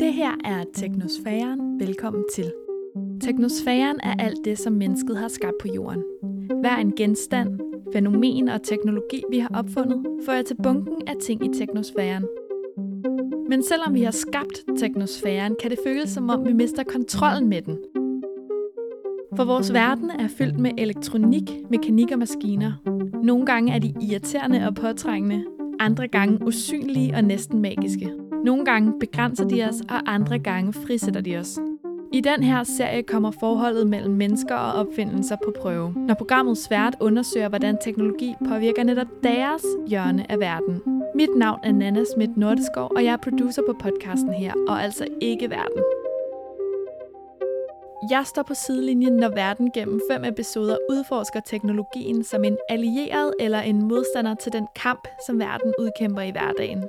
Det her er Teknosfæren. Velkommen til. Teknosfæren er alt det, som mennesket har skabt på jorden. Hver en genstand, fænomen og teknologi, vi har opfundet, fører til bunken af ting i teknosfæren. Men selvom vi har skabt teknosfæren, kan det føles som om, vi mister kontrollen med den. For vores verden er fyldt med elektronik, mekanik og maskiner. Nogle gange er de irriterende og påtrængende, andre gange usynlige og næsten magiske. Nogle gange begrænser de os, og andre gange frisætter de os. I den her serie kommer forholdet mellem mennesker og opfindelser på prøve, når programmet svært undersøger, hvordan teknologi påvirker netop deres hjørne af verden. Mit navn er Nana Schmidt Nordeskov, og jeg er producer på podcasten her, og altså ikke verden. Jeg står på sidelinjen, når verden gennem fem episoder udforsker teknologien som en allieret eller en modstander til den kamp, som verden udkæmper i hverdagen.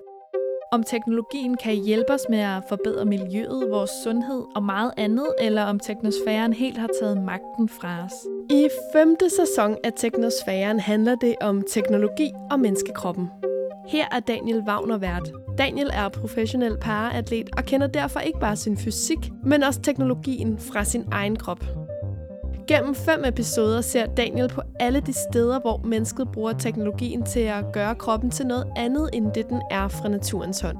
Om teknologien kan hjælpe os med at forbedre miljøet, vores sundhed og meget andet, eller om teknosfæren helt har taget magten fra os. I femte sæson af Teknosfæren handler det om teknologi og menneskekroppen. Her er Daniel Wagner vært. Daniel er professionel paraatlet og kender derfor ikke bare sin fysik, men også teknologien fra sin egen krop. Gennem fem episoder ser Daniel på alle de steder, hvor mennesket bruger teknologien til at gøre kroppen til noget andet, end det den er fra naturens hånd.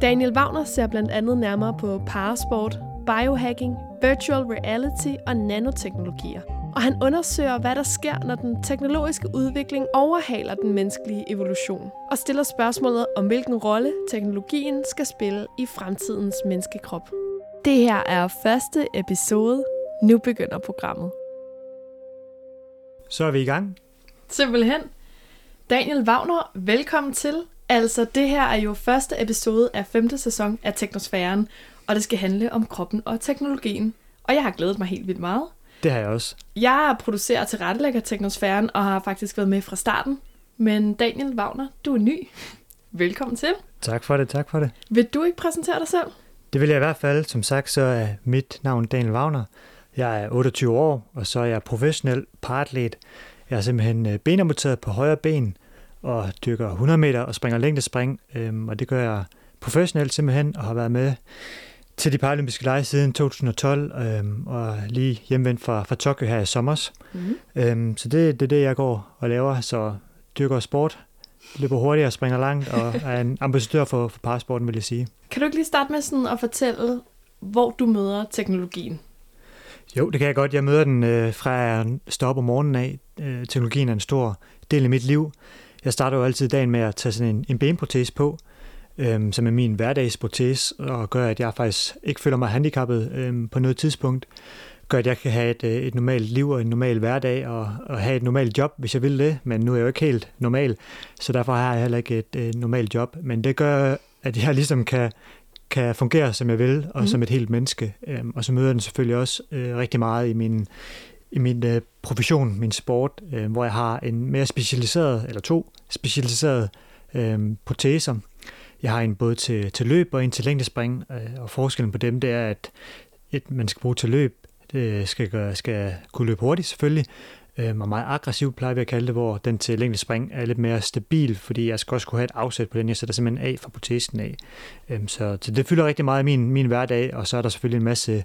Daniel Wagner ser blandt andet nærmere på parasport, biohacking, virtual reality og nanoteknologier. Og han undersøger, hvad der sker, når den teknologiske udvikling overhaler den menneskelige evolution. Og stiller spørgsmålet om, hvilken rolle teknologien skal spille i fremtidens menneskekrop. Det her er første episode nu begynder programmet. Så er vi i gang. Simpelthen. Daniel Wagner, velkommen til. Altså, det her er jo første episode af femte sæson af Teknosfæren, og det skal handle om kroppen og teknologien. Og jeg har glædet mig helt vildt meget. Det har jeg også. Jeg producerer til rettelægger Teknosfæren og har faktisk været med fra starten. Men Daniel Wagner, du er ny. Velkommen til. Tak for det, tak for det. Vil du ikke præsentere dig selv? Det vil jeg i hvert fald. Som sagt, så er mit navn Daniel Wagner. Jeg er 28 år, og så er jeg professionel paratlet. Jeg er simpelthen øh, benamputeret på højre ben, og dykker 100 meter og springer længdespring, øhm, og det gør jeg professionelt simpelthen, og har været med til de paralympiske lege siden 2012, øhm, og lige hjemvendt fra, fra Tokyo her i sommer. Mm. Øhm, så det, det er det, jeg går og laver, så dyrker sport, løber hurtigt og springer langt, og er en ambassadør for, for parasporten, vil jeg sige. Kan du ikke lige starte med sådan at fortælle, hvor du møder teknologien? Jo, det kan jeg godt. Jeg møder den øh, fra at stå op om morgenen af. Øh, teknologien er en stor del af mit liv. Jeg starter jo altid dagen med at tage sådan en, en benprotese på, øh, som er min hverdagsprotese, og gør, at jeg faktisk ikke føler mig handicappet øh, på noget tidspunkt. Gør, at jeg kan have et, øh, et normalt liv og en normal hverdag, og, og have et normalt job, hvis jeg vil det. Men nu er jeg jo ikke helt normal, så derfor har jeg heller ikke et, et normalt job. Men det gør, at jeg ligesom kan kan fungere, som jeg vil, og mm. som et helt menneske. Øhm, og så møder den selvfølgelig også øh, rigtig meget i min, i min øh, profession, min sport, øh, hvor jeg har en mere specialiseret, eller to specialiserede øh, proteser. Jeg har en både til, til løb og en til længdespring, øh, og forskellen på dem, det er, at et, man skal bruge til løb, det skal, gøre, skal kunne løbe hurtigt selvfølgelig, øh, og meget aggressiv, plejer vi at kalde det, hvor den til længde spring er lidt mere stabil, fordi jeg skal også kunne have et afsæt på den. Jeg sætter simpelthen af fra protesen af. Øh, så, så det fylder rigtig meget i min, min hverdag, og så er der selvfølgelig en masse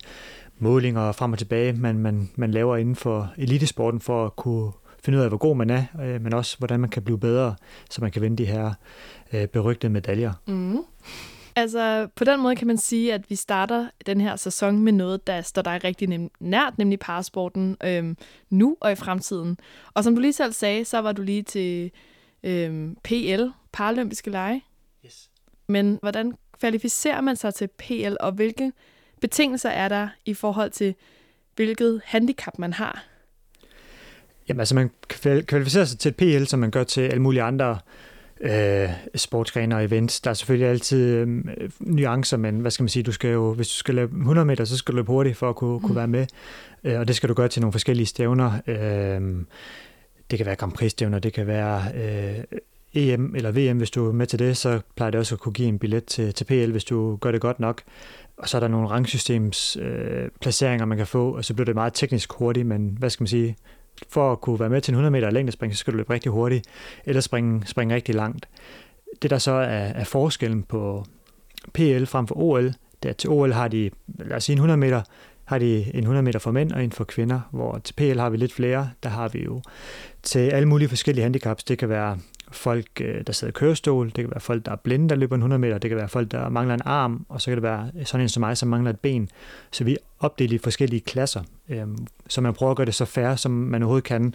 målinger frem og tilbage, man, man, man laver inden for elitesporten for at kunne finde ud af, hvor god man er, øh, men også hvordan man kan blive bedre, så man kan vinde de her øh, berygtede medaljer. Mm. Altså, på den måde kan man sige, at vi starter den her sæson med noget, der står dig rigtig nem- nært, nemlig parasporten, øhm, nu og i fremtiden. Og som du lige selv sagde, så var du lige til øhm, PL, Paralympiske Lege. Yes. Men hvordan kvalificerer man sig til PL, og hvilke betingelser er der i forhold til, hvilket handicap man har? Jamen altså, man kvalificerer sig til et PL, som man gør til alle mulige andre øh, sportsgrene og events. Der er selvfølgelig altid øh, nuancer, men hvad skal man sige, du skal jo, hvis du skal løbe 100 meter, så skal du løbe hurtigt for at kunne, mm. kunne være med, øh, og det skal du gøre til nogle forskellige stævner. Øh, det kan være Grand Prix-stævner, det kan være øh, EM eller VM, hvis du er med til det, så plejer det også at kunne give en billet til, til PL, hvis du gør det godt nok. Og så er der nogle rangsystems øh, placeringer, man kan få, og så bliver det meget teknisk hurtigt, men hvad skal man sige, for at kunne være med til en 100 meter længdespring, så skal du løbe rigtig hurtigt, eller springe, springe rigtig langt. Det der så er, er forskellen på PL frem for OL, der til OL har de, lad os sige, en 100 meter har de en 100 meter for mænd og en for kvinder, hvor til PL har vi lidt flere. Der har vi jo til alle mulige forskellige handicaps. Det kan være folk, øh, der sidder i kørestol, det kan være folk, der er blinde, der løber en 100 meter, det kan være folk, der mangler en arm, og så kan det være sådan en som mig, som mangler et ben. Så vi opdeler i forskellige klasser, øhm, så man prøver at gøre det så færre, som man overhovedet kan.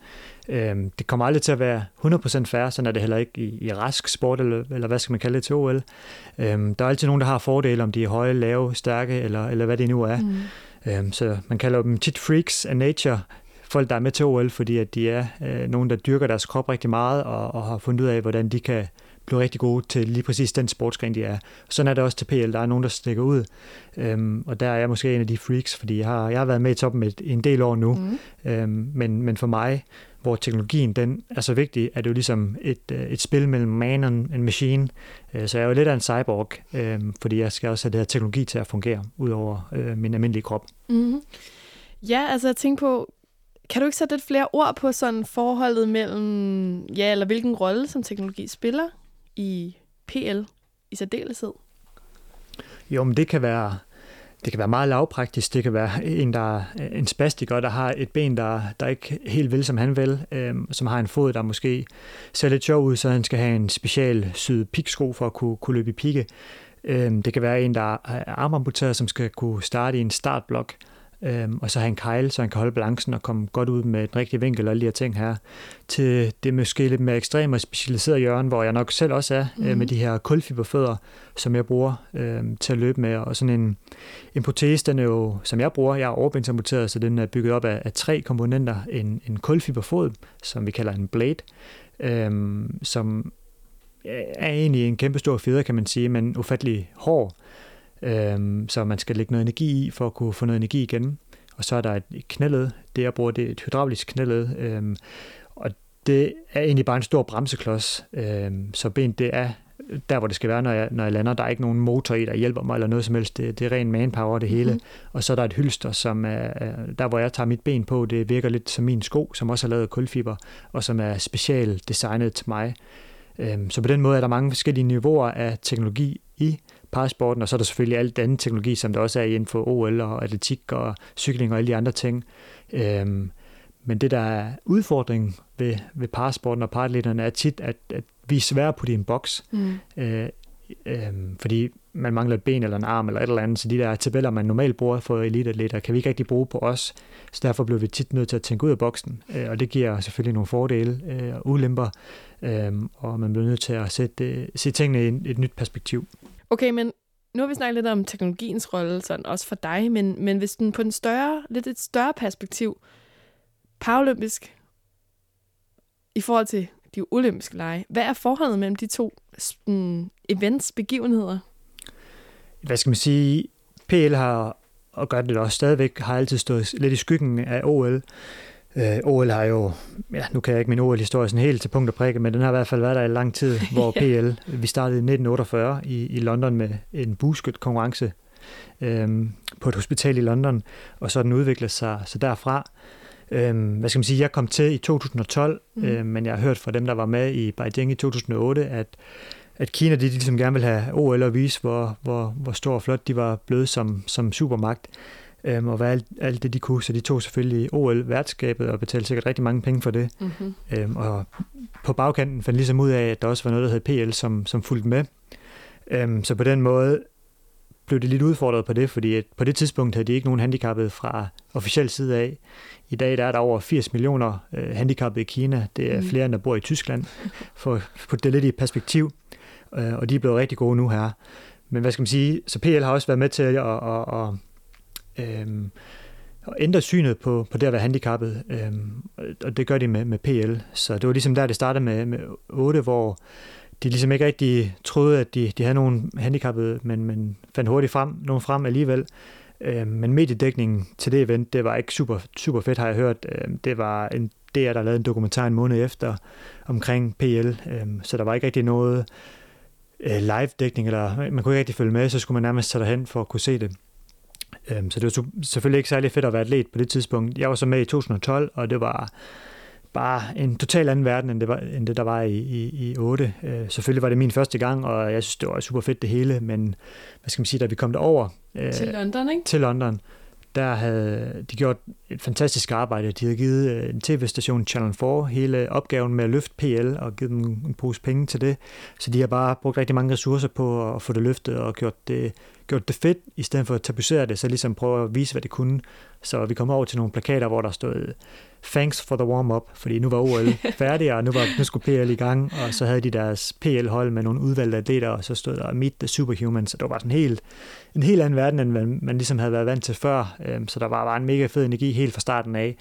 Øhm, det kommer aldrig til at være 100% færre, sådan er det heller ikke i, i rask sport, eller, eller hvad skal man kalde det til OL. Øhm, der er altid nogen, der har fordele, om de er høje, lave, stærke, eller, eller hvad det nu er. Mm. Øhm, så man kalder dem tit freaks af nature, folk, der er med til OL, fordi at de er øh, nogen, der dyrker deres krop rigtig meget, og, og har fundet ud af, hvordan de kan blive rigtig gode til lige præcis den sportsgren, de er. Sådan er det også til PL. Der er nogen, der stikker ud, øhm, og der er jeg måske en af de freaks, fordi jeg har, jeg har været med i toppen et, en del år nu, mm. øhm, men, men for mig, hvor teknologien den er så vigtig, er det jo ligesom et, øh, et spil mellem man og en machine. Øh, så jeg er jo lidt af en cyborg, øh, fordi jeg skal også have det her teknologi til at fungere, ud over øh, min almindelige krop. Mm-hmm. Ja, altså jeg tænker på, kan du ikke sætte lidt flere ord på sådan forholdet mellem, ja, eller hvilken rolle som teknologi spiller i PL i særdeleshed? Jo, men det kan være, det kan være meget lavpraktisk. Det kan være en, der er en spastiker, der har et ben, der, der ikke helt vil, som han vil, øhm, som har en fod, der måske ser lidt sjov ud, så han skal have en special syd piksko for at kunne, kunne løbe i pigge. Øhm, det kan være en, der er armamputeret, som skal kunne starte i en startblok øhm, og så have en kejle, så han kan holde balancen og komme godt ud med den rigtige vinkel og alle de her ting her, til det måske lidt mere ekstremt og specialiseret hjørne, hvor jeg nok selv også er, mm. øh, med mhm. de her kulfiberfødder, som jeg bruger øh, til at løbe med, og sådan en, en protese, den er jo, som jeg bruger, jeg er overbindsamputeret, så den er bygget op af, af tre komponenter, en, en kulfiberfod, som vi kalder en blade, øh, som er egentlig en kæmpe stor fjeder, kan man sige, men ufattelig hård, øhm, så man skal lægge noget energi i for at kunne få noget energi igen. Og så er der et knæled, det jeg bruger, det er et hydraulisk knæled, øhm, og det er egentlig bare en stor bremseklods, øhm, så ben det er der, hvor det skal være, når jeg, når jeg lander. Der er ikke nogen motor i, der hjælper mig eller noget som helst. Det, det er ren manpower, det hele. Mm. Og så er der et hylster, som er, der, hvor jeg tager mit ben på, det virker lidt som min sko, som også er lavet af kulfiber, og som er specielt designet til mig. Øhm, så på den måde er der mange forskellige niveauer af teknologi i parasporten, og så er der selvfølgelig alt anden teknologi, som der også er inden for OL og atletik og cykling og alle de andre ting. Øhm, men det, der er udfordringen ved, ved parasporten og paratleterne, er tit, at, at vi er svære på din boks. Mm. Øh, øh, fordi man mangler et ben eller en arm eller et eller andet, så de der tabeller, man normalt bruger for eliteatleter, kan vi ikke rigtig bruge på os. Så derfor bliver vi tit nødt til at tænke ud af boksen, øh, og det giver selvfølgelig nogle fordele øh, og ulemper, øh, og man bliver nødt til at sætte, se tingene i et nyt perspektiv. Okay, men nu har vi snakket lidt om teknologiens rolle, sådan også for dig, men, men hvis den på en større, lidt et større perspektiv, paralympisk, i forhold til de olympiske lege, hvad er forholdet mellem de to sådan, events, begivenheder? Hvad skal man sige? PL har, og gør det også stadigvæk, har altid stået lidt i skyggen af OL. Øh, OL har jo, ja, nu kan jeg ikke min OL-historie sådan helt til punkt og prikke, men den har i hvert fald været der i lang tid, hvor. PL, vi startede i 1948 i, i London med en busket konkurrence øh, på et hospital i London, og så den udviklet sig så derfra. Øh, hvad skal man sige, jeg kom til i 2012, mm. øh, men jeg har hørt fra dem, der var med i Beijing i 2008, at at Kina de, de ligesom gerne vil have OL og vise, hvor, hvor, hvor stor og flot de var blevet som, som supermagt øhm, og hvad alt, alt det de kunne. Så de tog selvfølgelig OL-værtskabet og betalte sikkert rigtig mange penge for det. Mm-hmm. Øhm, og på bagkanten fandt ligesom ud af, at der også var noget, der hed PL, som, som fulgte med. Øhm, så på den måde blev de lidt udfordret på det, fordi at på det tidspunkt havde de ikke nogen handicappede fra officiel side af. I dag der er der over 80 millioner øh, handicappede i Kina. Det er mm. flere, end der bor i Tyskland, for at putte det lidt i perspektiv. Øh, og de er blevet rigtig gode nu her. Men hvad skal man sige, så PL har også været med til at, at, at, at øhm, og ændre synet på, på det at være handicappet, øhm, og det gør de med, med PL. Så det var ligesom der, det startede med, med 8, hvor de ligesom ikke rigtig troede, at de, de havde nogen handicappede, men, men fandt hurtigt frem, nogen frem alligevel. Øh, men mediedækningen til det event, det var ikke super, super fedt, har jeg hørt. Øh, det var en DR, der lavede en dokumentar en måned efter omkring PL, øhm, så der var ikke rigtig noget øh, live-dækning, eller man kunne ikke rigtig følge med, så skulle man nærmest tage derhen for at kunne se det. Øhm, så det var selvfølgelig ikke særlig fedt at være atlet på det tidspunkt. Jeg var så med i 2012, og det var, bare en total anden verden, end det, var, end det der var i, i, i 8. Øh, selvfølgelig var det min første gang, og jeg synes, det var super fedt det hele, men hvad skal man sige, da vi kom derover... Øh, til London, ikke? Til London, der havde de gjort et fantastisk arbejde. De havde givet øh, en tv-station, Channel 4, hele opgaven med at løfte PL og givet dem en pose penge til det. Så de har bare brugt rigtig mange ressourcer på at få det løftet og gjort det, gjort det fedt, i stedet for at tabuisere det, så ligesom prøve at vise, hvad det kunne. Så vi kom over til nogle plakater, hvor der stod thanks for the warm-up, fordi nu var OL færdig, og nu, var, nu skulle PL i gang, og så havde de deres PL-hold med nogle udvalgte atleter, og så stod der Meet the Superhumans, så det var bare sådan helt, en helt anden verden, end man, man ligesom havde været vant til før, øhm, så der var bare en mega fed energi helt fra starten af,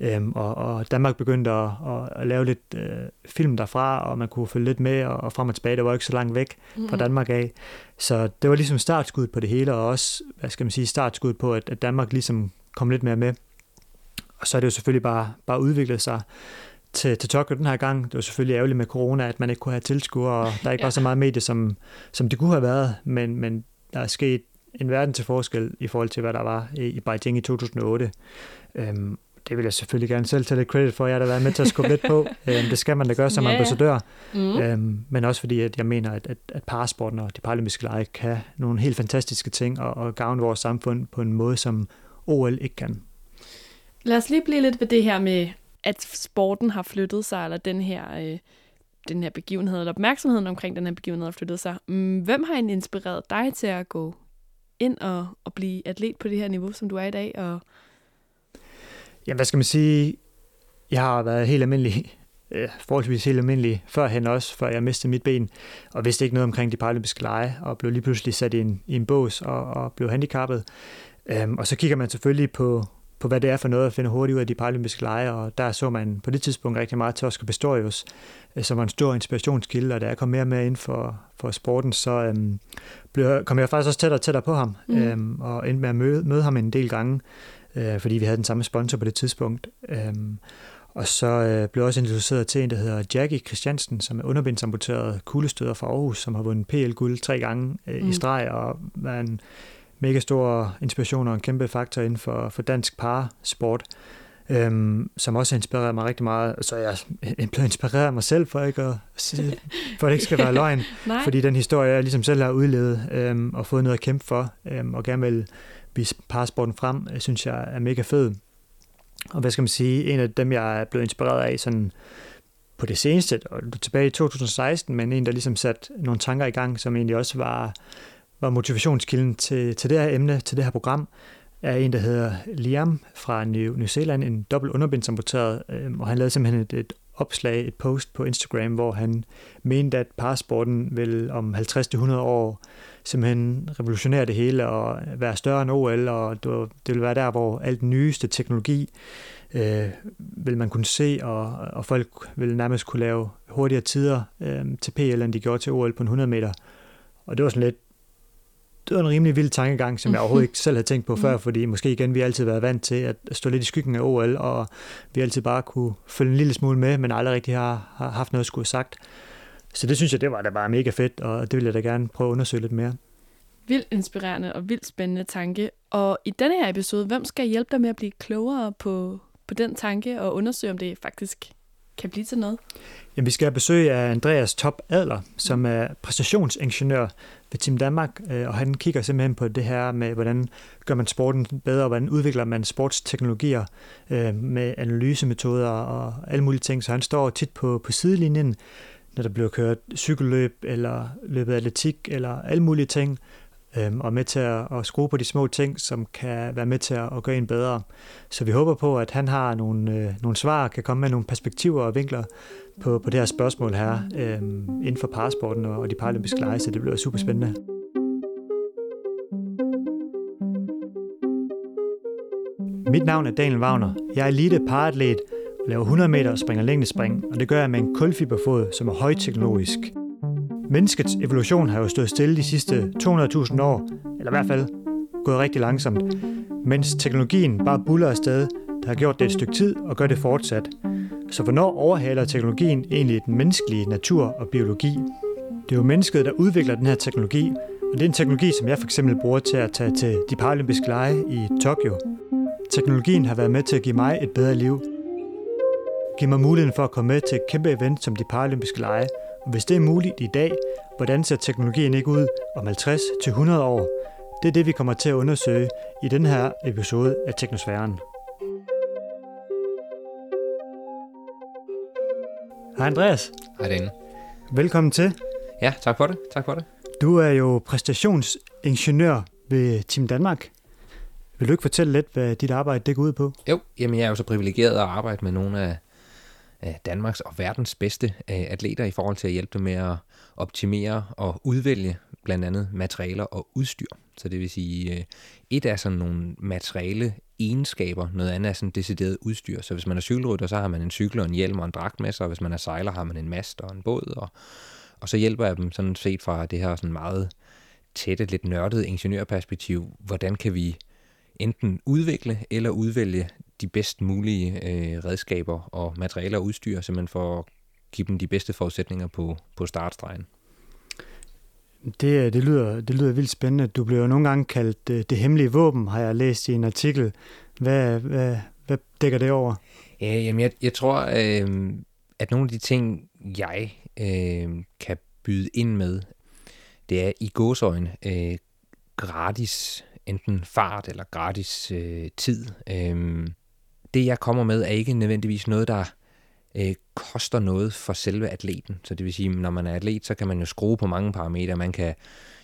øhm, og, og Danmark begyndte at, at, at lave lidt øh, film derfra, og man kunne følge lidt med, og, og frem og tilbage, det var ikke så langt væk mm-hmm. fra mhm. Danmark af, så det var ligesom startskud på det hele, og også, hvad skal man sige, startskud på, at, at Danmark ligesom kom lidt mere med. Og så er det jo selvfølgelig bare, bare udviklet sig til, til Tokyo den her gang. Det var selvfølgelig ærgerligt med corona, at man ikke kunne have tilskuere, og der ikke ja. var så meget medie, som, som det kunne have været, men, men der er sket en verden til forskel i forhold til, hvad der var i, Beijing i 2008. Øhm, det vil jeg selvfølgelig gerne selv tage lidt credit for, jeg har været med til at skubbe lidt på. Øhm, det skal man da gøre som yeah. ambassadør. Mm. Øhm, men også fordi, at jeg mener, at, at, at parasporten og de paralympiske lege kan nogle helt fantastiske ting og, og gavne vores samfund på en måde, som OL ikke kan. Lad os lige blive lidt ved det her med, at sporten har flyttet sig, eller den her, øh, den her begivenhed, eller opmærksomheden omkring den her begivenhed har flyttet sig. Mm, hvem har inspireret dig til at gå ind og, og blive atlet på det her niveau, som du er i dag? Og... Ja, hvad skal man sige? Jeg har været helt almindelig, øh, forholdsvis helt almindelig førhen også, før jeg mistede mit ben, og vidste ikke noget omkring de paralympiske lege, og blev lige pludselig sat i en, i en bås og, og blev handicappet. Øhm, og så kigger man selvfølgelig på, på, hvad det er for noget at finde hurtigt ud af de paralympiske lege, og der så man på det tidspunkt rigtig meget til Oscar Pistorius, øh, som var en stor inspirationskilde, og da jeg kom mere med ind for, for sporten, så øhm, blev, kom jeg faktisk også tættere og tættere på ham, mm. øhm, og endte med at møde, møde ham en del gange, øh, fordi vi havde den samme sponsor på det tidspunkt. Øhm, og så øh, blev jeg også introduceret til en, der hedder Jackie Christiansen, som er underbindsamputeret kuglestøder fra Aarhus, som har vundet PL-guld tre gange øh, mm. i streg, og en mega stor inspiration og en kæmpe faktor inden for, for dansk parasport, øhm, som også har inspireret mig rigtig meget. Så jeg er blevet inspireret af mig selv, for, ikke at, for at det ikke skal være løgn. fordi den historie, jeg ligesom selv har udlevet øhm, og fået noget at kæmpe for, øhm, og gerne vil vise parasporten frem, øh, synes jeg er mega fed. Og hvad skal man sige, en af dem, jeg er blevet inspireret af sådan på det seneste, og tilbage i 2016, men en, der ligesom satte nogle tanker i gang, som egentlig også var var motivationskilden til, til det her emne, til det her program, er en, der hedder Liam fra New, New Zealand, en dobbelt underbindsamputeret, øh, og han lavede simpelthen et, et opslag, et post på Instagram, hvor han mente, at parasporten vil om 50-100 år simpelthen revolutionere det hele og være større end OL, og det, vil være der, hvor alt den nyeste teknologi øh, vil man kunne se, og, og folk vil nærmest kunne lave hurtigere tider øh, til PL, end de gjorde til OL på en 100 meter. Og det var sådan lidt, det var en rimelig vild tankegang, som jeg overhovedet ikke selv havde tænkt på før, mm. fordi måske igen, vi har altid været vant til at stå lidt i skyggen af OL, og vi altid bare kunne følge en lille smule med, men aldrig rigtig har, har haft noget at skulle have sagt. Så det synes jeg, det var da bare mega fedt, og det vil jeg da gerne prøve at undersøge lidt mere. Vildt inspirerende og vildt spændende tanke. Og i denne her episode, hvem skal hjælpe dig med at blive klogere på, på den tanke og undersøge, om det faktisk kan blive til noget? Jamen, vi skal have besøg af Andreas Top Adler, som er præstationsingeniør ved Team Danmark, øh, og han kigger simpelthen på det her med, hvordan gør man sporten bedre, og hvordan udvikler man sportsteknologier øh, med analysemetoder og alle mulige ting. Så han står tit på, på sidelinjen, når der bliver kørt cykelløb, eller løbet atletik, eller alle mulige ting, øhm, og med til at, at skrue på de små ting, som kan være med til at, at gøre en bedre. Så vi håber på, at han har nogle, øh, nogle svar, kan komme med nogle perspektiver og vinkler på, på det her spørgsmål her øhm, inden for parasporten og, og de paralympiske lege, så det bliver super spændende. Mit navn er Daniel Wagner. Jeg er elite paratlet og laver 100 meter og springer længdespring, og det gør jeg med en kulfiberfod, som er højteknologisk. Menneskets evolution har jo stået stille de sidste 200.000 år, eller i hvert fald gået rigtig langsomt, mens teknologien bare buller afsted, der har gjort det et stykke tid og gør det fortsat. Så hvornår overhaler teknologien egentlig den menneskelige natur og biologi? Det er jo mennesket, der udvikler den her teknologi, og det er en teknologi, som jeg for eksempel bruger til at tage til de paralympiske lege i Tokyo. Teknologien har været med til at give mig et bedre liv. giv mig muligheden for at komme med til et kæmpe event som de paralympiske lege. Hvis det er muligt i dag, hvordan ser teknologien ikke ud om 50-100 år? Det er det, vi kommer til at undersøge i den her episode af Teknosfæren. Hej Andreas. Hej Daniel. Velkommen til. Ja, tak for det. Tak for det. Du er jo præstationsingeniør ved Team Danmark. Vil du ikke fortælle lidt, hvad dit arbejde det går ud på? Jo, jamen jeg er jo så privilegeret at arbejde med nogle af Danmarks og verdens bedste øh, atleter i forhold til at hjælpe dem med at optimere og udvælge blandt andet materialer og udstyr. Så det vil sige, øh, et er sådan nogle materiale egenskaber, noget andet er sådan decideret udstyr. Så hvis man er cykelrytter, så har man en cykel og en hjelm og en dragt med sig, og hvis man er sejler, har man en mast og en båd. Og, og så hjælper jeg dem sådan set fra det her sådan meget tætte, lidt nørdede ingeniørperspektiv, hvordan kan vi enten udvikle eller udvælge de bedst mulige øh, redskaber og materialer og udstyr, simpelthen for at give dem de bedste forudsætninger på, på startstregen. Det, det, lyder, det lyder vildt spændende. Du bliver jo nogle gange kaldt det, det hemmelige våben, har jeg læst i en artikel. Hvad, hvad, hvad dækker det over? Ja, jamen jeg, jeg tror, øh, at nogle af de ting, jeg øh, kan byde ind med, det er i gåsøjne øh, gratis enten fart eller gratis øh, tid. Øh, det, jeg kommer med, er ikke nødvendigvis noget, der øh, koster noget for selve atleten. Så det vil sige, når man er atlet, så kan man jo skrue på mange parametre. Man kan,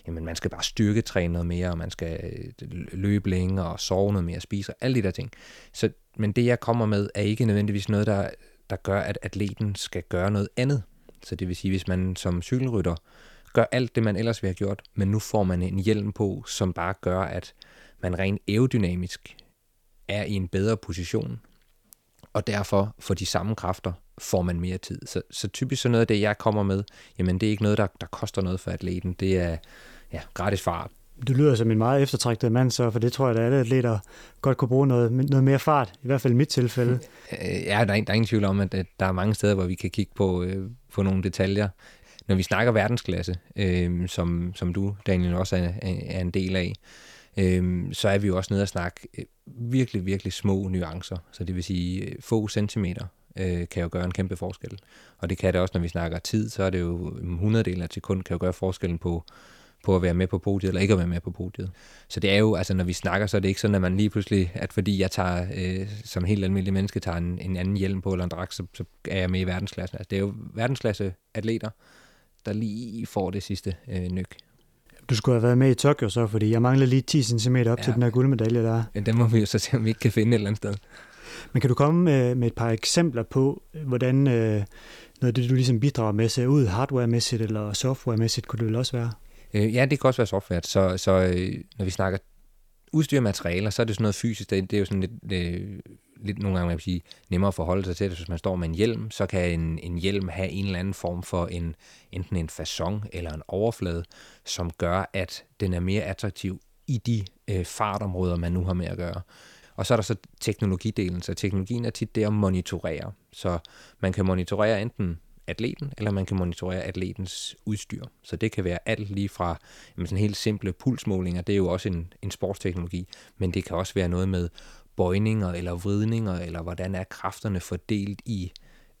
jamen, man skal bare styrketræne noget mere, og man skal øh, løbe længere og sove noget mere, spise og alle de der ting. Så, men det, jeg kommer med, er ikke nødvendigvis noget, der, der gør, at atleten skal gøre noget andet. Så det vil sige, hvis man som cykelrytter gør alt det, man ellers ville have gjort, men nu får man en hjelm på, som bare gør, at man rent aerodynamisk er i en bedre position, og derfor for de samme kræfter får man mere tid. Så, så typisk så noget af det, jeg kommer med, jamen det er ikke noget, der, der koster noget for atleten. Det er ja, gratis fart. Du lyder som en meget eftertragtet mand, så for det tror jeg, at alle atleter godt kunne bruge noget, noget mere fart, i hvert fald i mit tilfælde. Ja, der er, der er ingen tvivl om, at, der er mange steder, hvor vi kan kigge på, øh, på nogle detaljer. Når vi snakker verdensklasse, øh, som, som du, Daniel, også er, er en del af, øh, så er vi jo også nede og snakke øh, virkelig, virkelig små nuancer. Så det vil sige, øh, få centimeter øh, kan jo gøre en kæmpe forskel. Og det kan det også, når vi snakker tid, så er det jo mm, en hundreddel af sekund kan jo gøre forskellen på, på at være med på podiet, eller ikke at være med på podiet. Så det er jo, altså når vi snakker, så er det ikke sådan, at man lige pludselig, at fordi jeg tager, øh, som helt almindelig menneske, tager en, en anden hjelm på eller en dragt, så, så er jeg med i verdensklassen. Altså det er jo verdensklasse atleter, der lige får det sidste øh, nyk. Du skulle have været med i Tokyo så, fordi jeg mangler lige 10 cm op ja. til den her guldmedalje der. Ja, den må vi jo så se, om vi ikke kan finde et eller andet sted. Men kan du komme med, med et par eksempler på, hvordan øh, noget af det, du ligesom bidrager med, ser ud hardware-mæssigt eller software-mæssigt, kunne det vel også være? Øh, ja, det kan også være software. Så, så øh, når vi snakker udstyr og materialer, så er det sådan noget fysisk. Det, det er jo sådan lidt, øh, lidt nogle gange man kan sige, nemmere at forholde sig til det. Hvis man står med en hjelm, så kan en, en hjelm have en eller anden form for en, enten en fason eller en overflade, som gør, at den er mere attraktiv i de øh, fartområder, man nu har med at gøre. Og så er der så teknologidelen. Så teknologien er tit det at monitorere. Så man kan monitorere enten atleten, eller man kan monitorere atletens udstyr. Så det kan være alt lige fra jamen sådan helt simple pulsmålinger, det er jo også en, en sportsteknologi, men det kan også være noget med bøjninger eller vridninger, eller hvordan er kræfterne fordelt i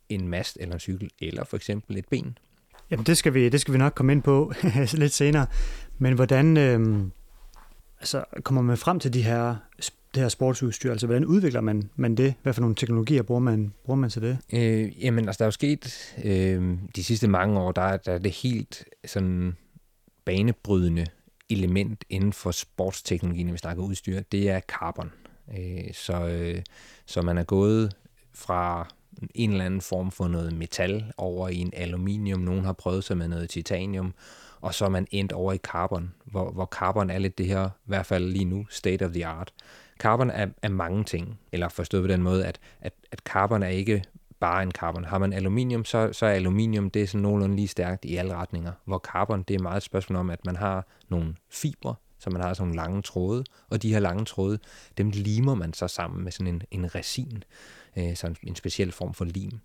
en mast eller en cykel, eller for eksempel et ben. Jamen det skal vi, det skal vi nok komme ind på lidt senere. Men hvordan øh, altså, kommer man frem til de her det her sportsudstyr? Altså, hvordan udvikler man, man det? Hvad for nogle teknologier bruger man, bruger man til det? Øh, jamen, altså, der er jo sket øh, de sidste mange år, der, der er det helt sådan banebrydende element inden for sportsteknologi, når vi snakker udstyr, det er carbon. Øh, så, øh, så man er gået fra en eller anden form for noget metal over i en aluminium. Nogen har prøvet sig med noget titanium, og så er man endt over i carbon, hvor, hvor carbon er lidt det her, i hvert fald lige nu, state of the art. Carbon er, er mange ting, eller forstået på den måde, at, at, at carbon er ikke bare en carbon. Har man aluminium, så, så er aluminium det er sådan nogenlunde lige stærkt i alle retninger, hvor carbon det er meget et spørgsmål om, at man har nogle fibre, så man har sådan nogle lange tråde, og de her lange tråde, dem limer man så sammen med sådan en, en resin, øh, sådan en speciel form for lim.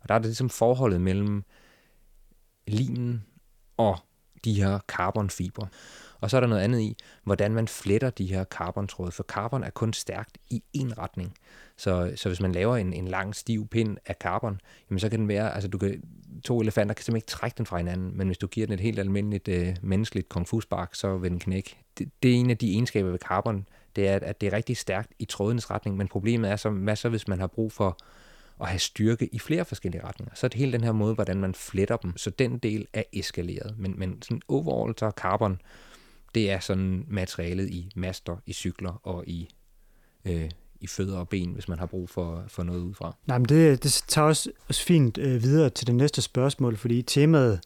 Og der er det ligesom forholdet mellem limen og de her carbonfibre. Og så er der noget andet i, hvordan man fletter de her carbontråde, for carbon er kun stærkt i én retning. Så, så hvis man laver en, en lang, stiv pind af carbon, jamen så kan den være, altså du kan, to elefanter kan simpelthen ikke trække den fra hinanden, men hvis du giver den et helt almindeligt øh, menneskeligt kung fu spark, så vil den knække. Det, det er en af de egenskaber ved carbon, det er, at det er rigtig stærkt i trådenes retning, men problemet er så, hvad så hvis man har brug for at have styrke i flere forskellige retninger. Så er det hele den her måde, hvordan man fletter dem, så den del er eskaleret. Men, men sådan overall, så er carbon, det er sådan materialet i master, i cykler og i, øh, i fødder og ben, hvis man har brug for, for noget udefra. Nej, men det, det tager også, også fint øh, videre til det næste spørgsmål, fordi temaet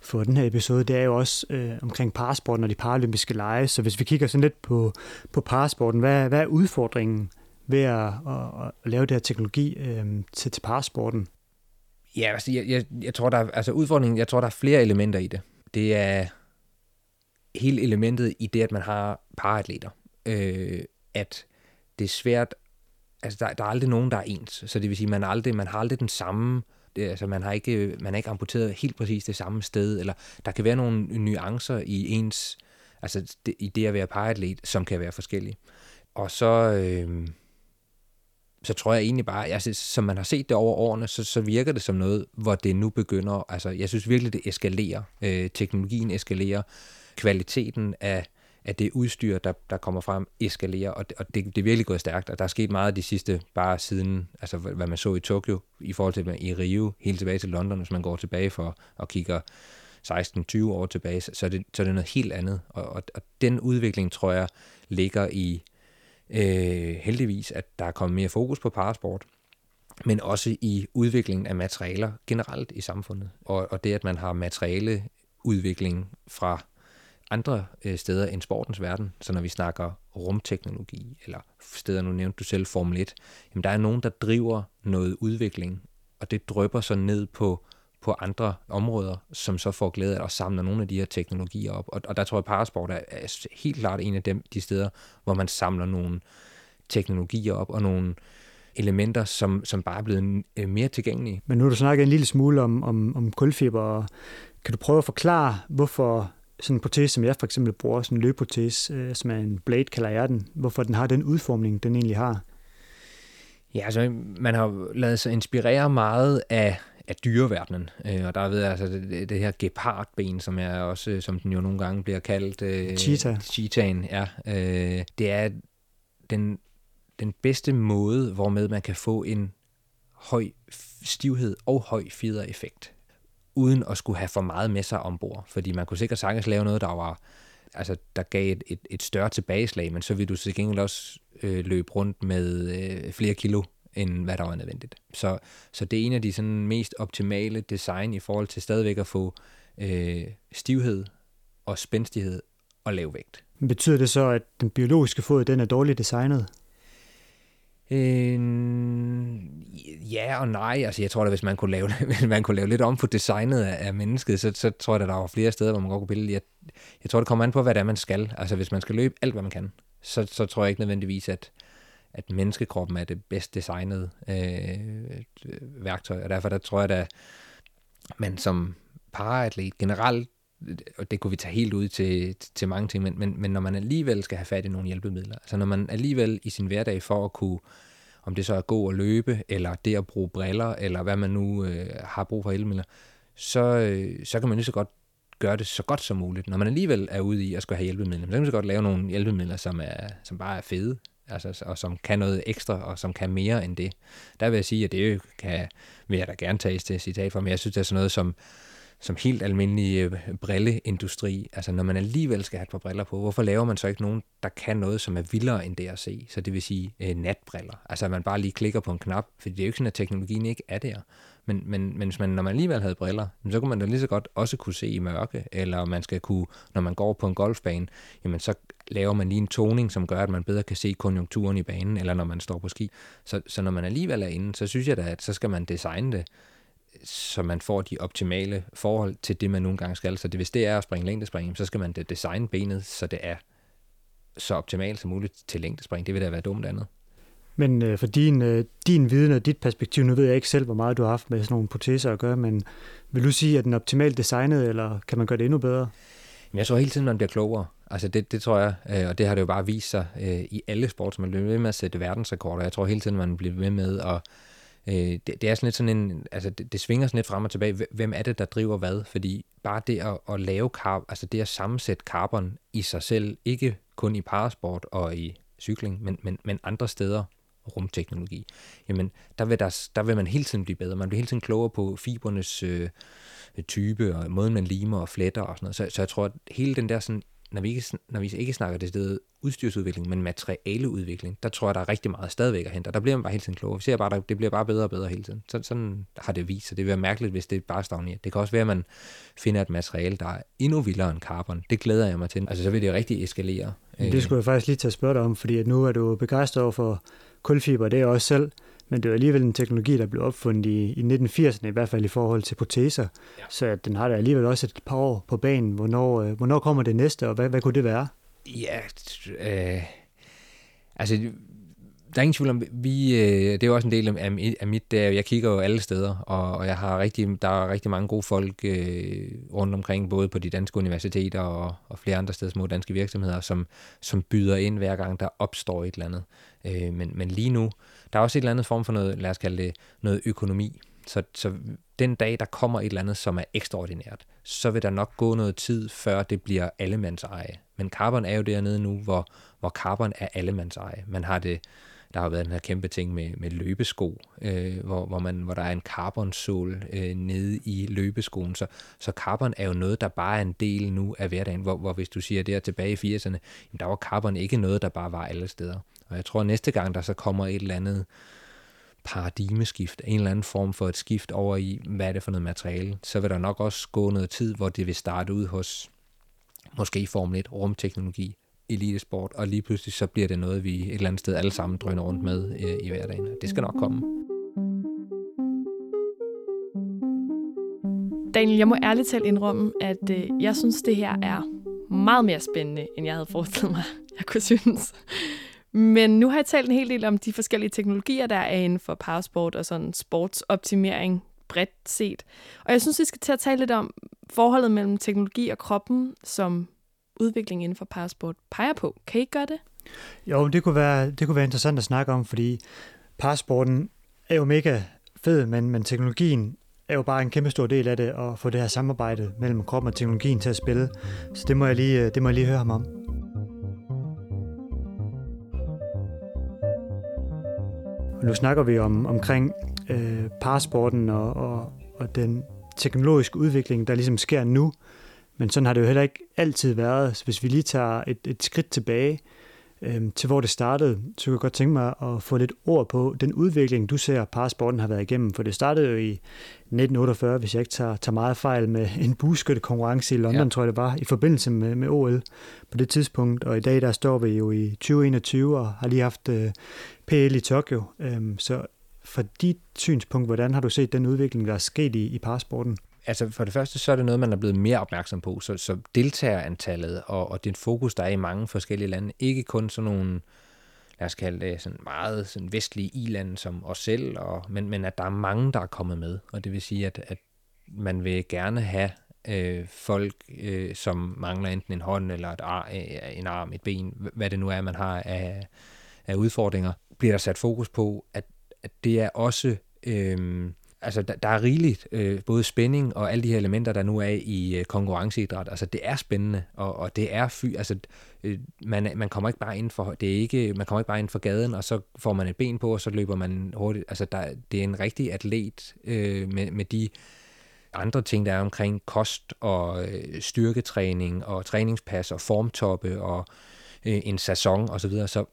for den her episode, det er jo også øh, omkring parasporten og de paralympiske lege. Så hvis vi kigger sådan lidt på, på parasporten, hvad, hvad er udfordringen ved at, at, at lave det her teknologi øh, til, til parasporten? Ja, altså, jeg, jeg, jeg tror, der er, altså udfordringen, jeg tror, der er flere elementer i det. Det er hele elementet i det, at man har paratleter. Øh, at det er svært, altså der, der er aldrig nogen, der er ens. Så det vil sige, man, aldrig, man har aldrig den samme det, altså man har ikke man har ikke amputeret helt præcis det samme sted, eller der kan være nogle nuancer i ens, altså det, i det at være paratlet, som kan være forskellige. Og så, øh, så tror jeg egentlig bare, altså, som man har set det over årene, så, så virker det som noget, hvor det nu begynder, altså jeg synes virkelig, det eskalerer. Øh, teknologien eskalerer. Kvaliteten af, af det udstyr, der, der kommer frem, eskalerer, og, det, og det, det er virkelig gået stærkt, og der er sket meget de sidste, bare siden, altså hvad man så i Tokyo, i forhold til i Rio, helt tilbage til London, hvis man går tilbage for og kigger 16-20 år tilbage, så er, det, så er det noget helt andet, og, og, og den udvikling, tror jeg, ligger i, øh, heldigvis, at der er kommet mere fokus på parasport, men også i udviklingen af materialer generelt i samfundet. Og, og det, at man har materialeudvikling fra andre øh, steder end sportens verden, så når vi snakker rumteknologi, eller steder, nu nævnte du selv Formel 1, jamen der er nogen, der driver noget udvikling, og det drøber så ned på på andre områder, som så får glæde af at samle nogle af de her teknologier op. Og, og der tror jeg, at parasport er, er helt klart en af dem, de steder, hvor man samler nogle teknologier op og nogle elementer, som, som bare er blevet øh, mere tilgængelige. Men nu har du snakket en lille smule om, om, om kulfiber. Kan du prøve at forklare, hvorfor sådan en protese, som jeg for eksempel bruger, sådan en løbprotese, øh, som er en blade, kalder jeg den, hvorfor den har den udformning, den egentlig har? Ja, altså man har lavet sig inspirere meget af af dyreverdenen. Øh, og der ved jeg altså det, det her gepardben, som er også, som den jo nogle gange bliver kaldt. Øh, Cheetah. Cheetahen, ja. Øh, det er den, den bedste måde, hvormed man kan få en høj stivhed og høj effekt uden at skulle have for meget med sig ombord. Fordi man kunne sikkert sagtens lave noget, der var altså, der gav et, et, et større tilbageslag, men så ville du til gengæld også øh, løbe rundt med øh, flere kilo end hvad der var nødvendigt. Så, så det er en af de sådan mest optimale design i forhold til stadigvæk at få øh, stivhed og spændstighed og lav vægt. Betyder det så, at den biologiske fod den er dårligt designet? Øh, ja og nej. Altså, jeg tror da, hvis man kunne lave, hvis man kunne lave lidt om på designet af, af mennesket, så, så tror jeg, at der var flere steder, hvor man godt kunne billede. Jeg, jeg tror, det kommer an på, hvad det er, man skal. Altså, hvis man skal løbe alt, hvad man kan, så, så tror jeg ikke nødvendigvis, at, at menneskekroppen er det bedst designede øh, øh værktøj, og derfor der tror jeg, at man som paraatlet generelt, og det kunne vi tage helt ud til, til mange ting, men, men, men når man alligevel skal have fat i nogle hjælpemidler, altså når man alligevel i sin hverdag for at kunne, om det så er at gå og løbe, eller det at bruge briller, eller hvad man nu øh, har brug for hjælpemidler, så, øh, så kan man lige så godt gøre det så godt som muligt. Når man alligevel er ude i at skulle have hjælpemidler, så kan man så godt lave nogle hjælpemidler, som, er, som bare er fede, altså, og som kan noget ekstra, og som kan mere end det. Der vil jeg sige, at det kan, vil jeg da gerne tages til citat for, men jeg synes, det er sådan noget som, som helt almindelig øh, brilleindustri. Altså, når man alligevel skal have et par briller på, hvorfor laver man så ikke nogen, der kan noget, som er vildere end det at se? Så det vil sige øh, natbriller. Altså, at man bare lige klikker på en knap, for det er jo ikke sådan, at teknologien ikke er der. Men, men, men hvis man, når man alligevel havde briller, så kunne man da lige så godt også kunne se i mørke, eller man skal kunne, når man går på en golfbane, jamen så laver man lige en toning, som gør, at man bedre kan se konjunkturen i banen, eller når man står på ski. Så, så når man alligevel er inde, så synes jeg da, at så skal man designe det, så man får de optimale forhold til det, man nogle gange skal. Så det, hvis det er at springe længdespring, så skal man designe benet, så det er så optimalt som muligt til længdespring. Det vil da være dumt andet. Men øh, for din, øh, din viden og dit perspektiv, nu ved jeg ikke selv, hvor meget du har haft med sådan nogle proteser at gøre, men vil du sige, at den er optimalt designet, eller kan man gøre det endnu bedre? Men jeg tror hele tiden, man bliver klogere. Altså det, det tror jeg, øh, og det har det jo bare vist sig øh, i alle sports. Man bliver ved med at sætte verdensrekorder. Jeg tror hele tiden, man bliver ved med at... Øh, det, det er sådan lidt sådan en... Altså det, det svinger sådan lidt frem og tilbage. Hvem er det, der driver hvad? Fordi bare det at, at lave carb, altså det at sammensætte carbon i sig selv, ikke kun i parasport og i cykling, men, men, men andre steder, rumteknologi, jamen der vil, der, der vil man hele tiden blive bedre. Man bliver hele tiden klogere på fibernes øh, type og måden, man limer og fletter og sådan noget. Så, så jeg tror, at hele den der sådan når vi ikke, når vi ikke snakker det sted udstyrsudvikling, men materialeudvikling, der tror jeg, der er rigtig meget stadigvæk at hente, og der bliver man bare hele tiden klogere. Vi ser bare, der, det bliver bare bedre og bedre hele tiden. Så, sådan har det vist sig. Det vil være mærkeligt, hvis det bare stagnerer. Det kan også være, at man finder et materiale, der er endnu vildere end carbon. Det glæder jeg mig til. Altså, så vil det rigtig eskalere. Det skulle jeg faktisk lige tage spørge dig om, fordi at nu er du begejstret over for kulfiber, det er jeg også selv. Men det er alligevel en teknologi, der blev opfundet i, i 1980'erne, i hvert fald i forhold til proteser. Ja. Så den har da alligevel også et par år på banen. Hvornår, øh, hvornår kommer det næste, og hvad, hvad kunne det være? Ja, øh, altså der er ingen tvivl om, vi, øh, det er jo også en del af, af mit, der, jeg kigger jo alle steder, og, og jeg har rigtig, der er rigtig mange gode folk øh, rundt omkring, både på de danske universiteter og, og flere andre steder, små danske virksomheder, som, som byder ind hver gang, der opstår et eller andet. Øh, men, men lige nu, der er også et eller andet form for noget, lad os kalde det, noget økonomi. Så, så den dag, der kommer et eller andet, som er ekstraordinært, så vil der nok gå noget tid, før det bliver allemands eje. Men carbon er jo dernede nu, hvor, hvor carbon er allemands eje. Man har det, der har været den her kæmpe ting med, med løbesko, øh, hvor, hvor, man, hvor der er en carbonsål øh, nede i løbeskoen. Så, så carbon er jo noget, der bare er en del nu af hverdagen, hvor, hvor hvis du siger det der tilbage i 80'erne, jamen, der var carbon ikke noget, der bare var alle steder. Og jeg tror, at næste gang, der så kommer et eller andet paradigmeskift, en eller anden form for et skift over i, hvad er det for noget materiale, så vil der nok også gå noget tid, hvor det vil starte ud hos måske i Formel 1, rumteknologi, elitesport, og lige pludselig så bliver det noget, vi et eller andet sted alle sammen drøner rundt med øh, i hverdagen. Det skal nok komme. Daniel, jeg må ærligt talt indrømme, at øh, jeg synes, det her er meget mere spændende, end jeg havde forestillet mig, jeg kunne synes. Men nu har jeg talt en hel del om de forskellige teknologier, der er inden for powersport og sådan sportsoptimering bredt set. Og jeg synes, vi skal til at tale lidt om forholdet mellem teknologi og kroppen, som udviklingen inden for powersport peger på. Kan I gøre det? Jo, det kunne være, det kunne være interessant at snakke om, fordi powersporten er jo mega fed, men, men teknologien er jo bare en kæmpe stor del af det, at få det her samarbejde mellem kroppen og teknologien til at spille. Så det må jeg lige, øh, det må jeg lige høre ham om. Nu snakker vi om omkring øh, parasporten og, og, og den teknologiske udvikling, der ligesom sker nu. Men sådan har det jo heller ikke altid været. Så hvis vi lige tager et, et skridt tilbage øh, til, hvor det startede, så kunne jeg godt tænke mig at få lidt ord på den udvikling, du ser, parasporten har været igennem. For det startede jo i 1948, hvis jeg ikke tager, tager meget fejl, med en konkurrence i London, ja. tror jeg det var, i forbindelse med, med OL på det tidspunkt. Og i dag, der står vi jo i 2021 og har lige haft øh, PL i Tokyo. Øh, så fra dit synspunkt, hvordan har du set den udvikling, der er sket i, i parasporten? altså for det første, så er det noget, man er blevet mere opmærksom på. Så, så deltagerantallet og, og den fokus, der er i mange forskellige lande, ikke kun sådan nogle, lad os kalde det, sådan meget sådan vestlige i-lande som os selv, og, men, men at der er mange, der er kommet med. Og det vil sige, at, at man vil gerne have øh, folk, øh, som mangler enten en hånd eller et ar, øh, en arm, et ben, hvad det nu er, man har af, af udfordringer, bliver der sat fokus på, at, at det er også... Øh, altså, der, der er rigeligt øh, både spænding og alle de her elementer, der nu er i øh, konkurrenceidræt. Altså, det er spændende, og, og det er fy, altså, øh, man, man kommer ikke bare ind for, det er ikke, man kommer ikke bare ind for gaden, og så får man et ben på, og så løber man hurtigt. Altså, der, det er en rigtig atlet øh, med, med de andre ting, der er omkring kost og øh, styrketræning og træningspas og formtoppe og øh, en sæson og så videre. Så,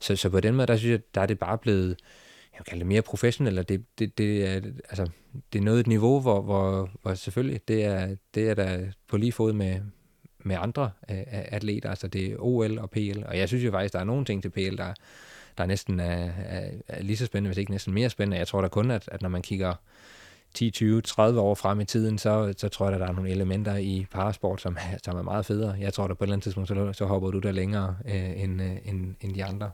så, så på den måde, der synes jeg, der er det bare blevet jeg vil kalde det mere professionelt, og det, det, det, er, altså, det er noget et niveau, hvor, hvor, hvor selvfølgelig, det er, det er der på lige fod med, med andre øh, atleter, altså det er OL og PL, og jeg synes jo faktisk, der er nogle ting til PL, der, der næsten er, er, er lige så spændende, hvis ikke næsten mere spændende. Jeg tror da kun, at, at når man kigger 10, 20, 30 år frem i tiden, så, så tror jeg, at der er nogle elementer i parasport, som, som er meget federe. Jeg tror, at på et eller andet tidspunkt, så, så hopper du der længere øh, end, øh, end, end de andre.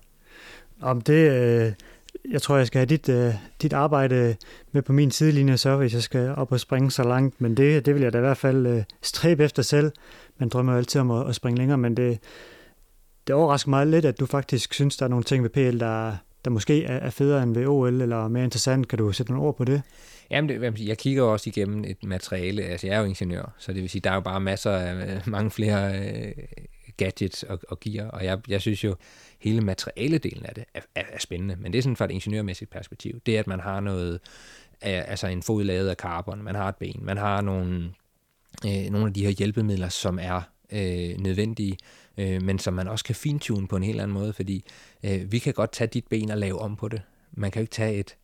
Om det, øh, jeg tror, jeg skal have dit, uh, dit arbejde med på min sidelinje, så hvis jeg skal op og springe så langt. Men det, det vil jeg da i hvert fald uh, stræbe efter selv. Man drømmer jo altid om at, at springe længere, men det, det overrasker mig lidt, at du faktisk synes, der er nogle ting ved PL, der, der måske er, er federe end ved OL, eller mere interessant. Kan du sætte nogle ord på det? Jamen, det, jeg kigger også igennem et materiale. Altså, jeg er jo ingeniør, så det vil sige, der er jo bare masser af øh, mange flere øh, gadgets og, og gear, og jeg, jeg synes jo, hele materialedelen af det er, er, er spændende, men det er sådan fra et ingeniørmæssigt perspektiv. Det er, at man har noget, altså en fod lavet af carbon, man har et ben, man har nogle, øh, nogle af de her hjælpemidler, som er øh, nødvendige, øh, men som man også kan fintune på en helt anden måde, fordi øh, vi kan godt tage dit ben og lave om på det. Man kan jo ikke tage et,